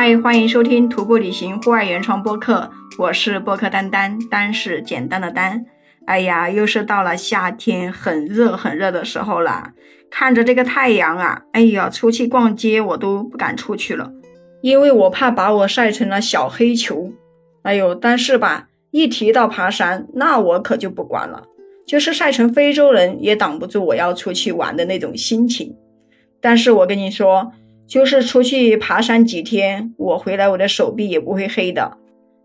嗨，欢迎收听徒步旅行户外原创播客，我是播客丹丹，丹是简单的丹。哎呀，又是到了夏天很热很热的时候了，看着这个太阳啊，哎呀，出去逛街我都不敢出去了，因为我怕把我晒成了小黑球。哎呦，但是吧，一提到爬山，那我可就不管了，就是晒成非洲人也挡不住我要出去玩的那种心情。但是我跟你说。就是出去爬山几天，我回来我的手臂也不会黑的，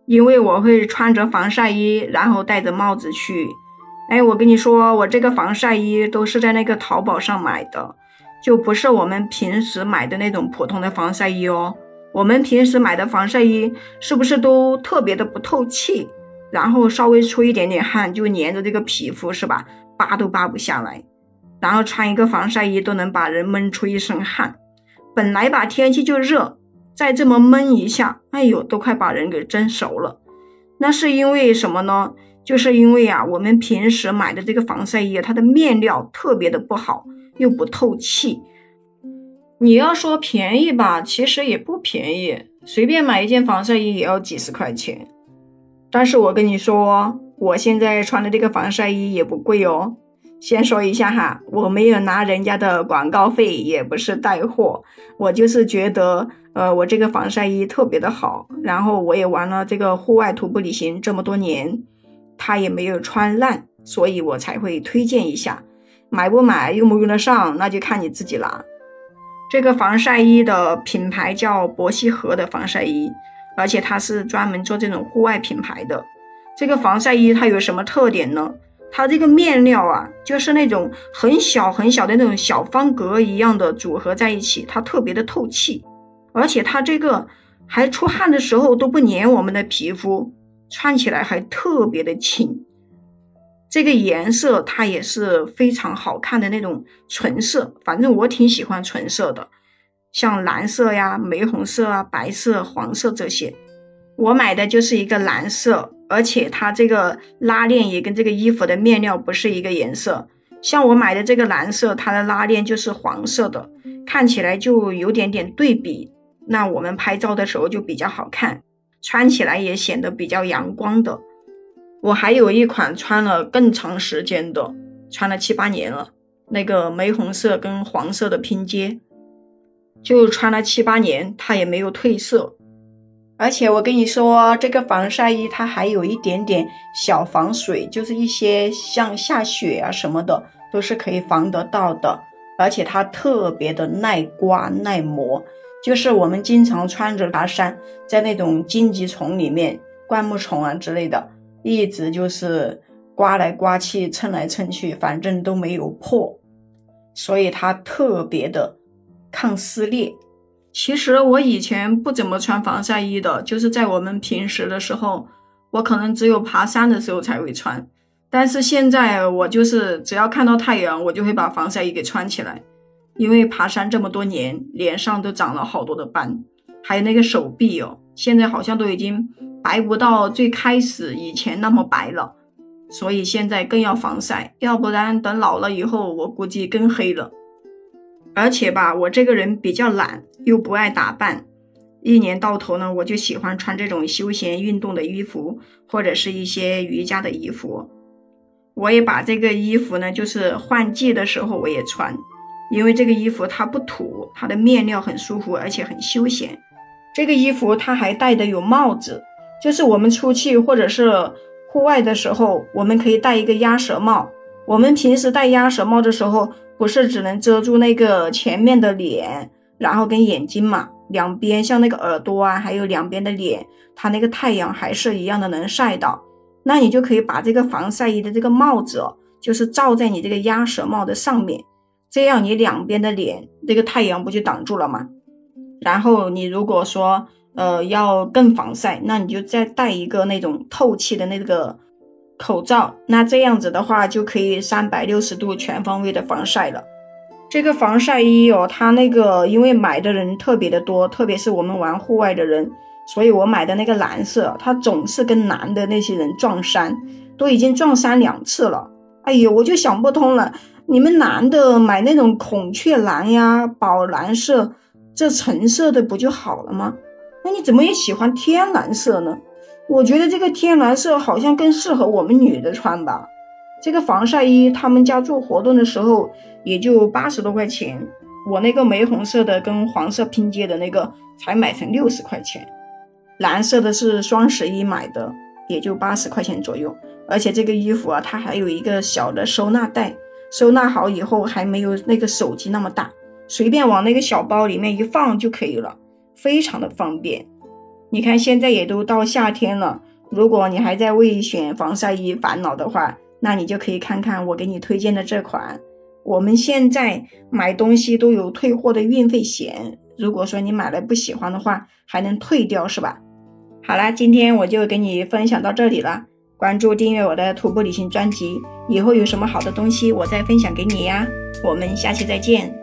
因为我会穿着防晒衣，然后戴着帽子去。哎，我跟你说，我这个防晒衣都是在那个淘宝上买的，就不是我们平时买的那种普通的防晒衣哦。我们平时买的防晒衣是不是都特别的不透气？然后稍微出一点点汗就粘着这个皮肤，是吧？扒都扒不下来。然后穿一个防晒衣都能把人闷出一身汗。本来吧天气就热，再这么闷一下，哎呦，都快把人给蒸熟了。那是因为什么呢？就是因为啊，我们平时买的这个防晒衣，它的面料特别的不好，又不透气。你要说便宜吧，其实也不便宜，随便买一件防晒衣也要几十块钱。但是我跟你说，我现在穿的这个防晒衣也不贵哦。先说一下哈，我没有拿人家的广告费，也不是带货，我就是觉得，呃，我这个防晒衣特别的好，然后我也玩了这个户外徒步旅行这么多年，它也没有穿烂，所以我才会推荐一下。买不买，用不用得上，那就看你自己了。这个防晒衣的品牌叫博西和的防晒衣，而且它是专门做这种户外品牌的。这个防晒衣它有什么特点呢？它这个面料啊，就是那种很小很小的那种小方格一样的组合在一起，它特别的透气，而且它这个还出汗的时候都不粘我们的皮肤，穿起来还特别的轻。这个颜色它也是非常好看的那种纯色，反正我挺喜欢纯色的，像蓝色呀、玫红色啊、白色、黄色这些。我买的就是一个蓝色。而且它这个拉链也跟这个衣服的面料不是一个颜色，像我买的这个蓝色，它的拉链就是黄色的，看起来就有点点对比。那我们拍照的时候就比较好看，穿起来也显得比较阳光的。我还有一款穿了更长时间的，穿了七八年了，那个玫红色跟黄色的拼接，就穿了七八年，它也没有褪色。而且我跟你说，这个防晒衣它还有一点点小防水，就是一些像下雪啊什么的都是可以防得到的。而且它特别的耐刮耐磨，就是我们经常穿着爬山，在那种荆棘丛里面、灌木丛啊之类的，一直就是刮来刮去、蹭来蹭去，反正都没有破，所以它特别的抗撕裂。其实我以前不怎么穿防晒衣的，就是在我们平时的时候，我可能只有爬山的时候才会穿。但是现在我就是只要看到太阳，我就会把防晒衣给穿起来。因为爬山这么多年，脸上都长了好多的斑，还有那个手臂哦，现在好像都已经白不到最开始以前那么白了。所以现在更要防晒，要不然等老了以后，我估计更黑了。而且吧，我这个人比较懒，又不爱打扮，一年到头呢，我就喜欢穿这种休闲运动的衣服，或者是一些瑜伽的衣服。我也把这个衣服呢，就是换季的时候我也穿，因为这个衣服它不土，它的面料很舒服，而且很休闲。这个衣服它还戴的有帽子，就是我们出去或者是户外的时候，我们可以戴一个鸭舌帽。我们平时戴鸭舌帽的时候。不是只能遮住那个前面的脸，然后跟眼睛嘛，两边像那个耳朵啊，还有两边的脸，它那个太阳还是一样的能晒到。那你就可以把这个防晒衣的这个帽子哦，就是罩在你这个鸭舌帽的上面，这样你两边的脸这个太阳不就挡住了吗？然后你如果说呃要更防晒，那你就再戴一个那种透气的那个。口罩，那这样子的话就可以三百六十度全方位的防晒了。这个防晒衣哦，它那个因为买的人特别的多，特别是我们玩户外的人，所以我买的那个蓝色，它总是跟男的那些人撞衫，都已经撞衫两次了。哎呦，我就想不通了，你们男的买那种孔雀蓝呀、宝蓝色，这橙色的不就好了吗？那你怎么也喜欢天蓝色呢？我觉得这个天蓝色好像更适合我们女的穿吧。这个防晒衣他们家做活动的时候也就八十多块钱，我那个玫红色的跟黄色拼接的那个才买成六十块钱，蓝色的是双十一买的，也就八十块钱左右。而且这个衣服啊，它还有一个小的收纳袋，收纳好以后还没有那个手机那么大，随便往那个小包里面一放就可以了，非常的方便。你看现在也都到夏天了，如果你还在为选防晒衣烦恼的话，那你就可以看看我给你推荐的这款。我们现在买东西都有退货的运费险，如果说你买了不喜欢的话，还能退掉，是吧？好啦，今天我就给你分享到这里了。关注订阅我的徒步旅行专辑，以后有什么好的东西我再分享给你呀。我们下期再见。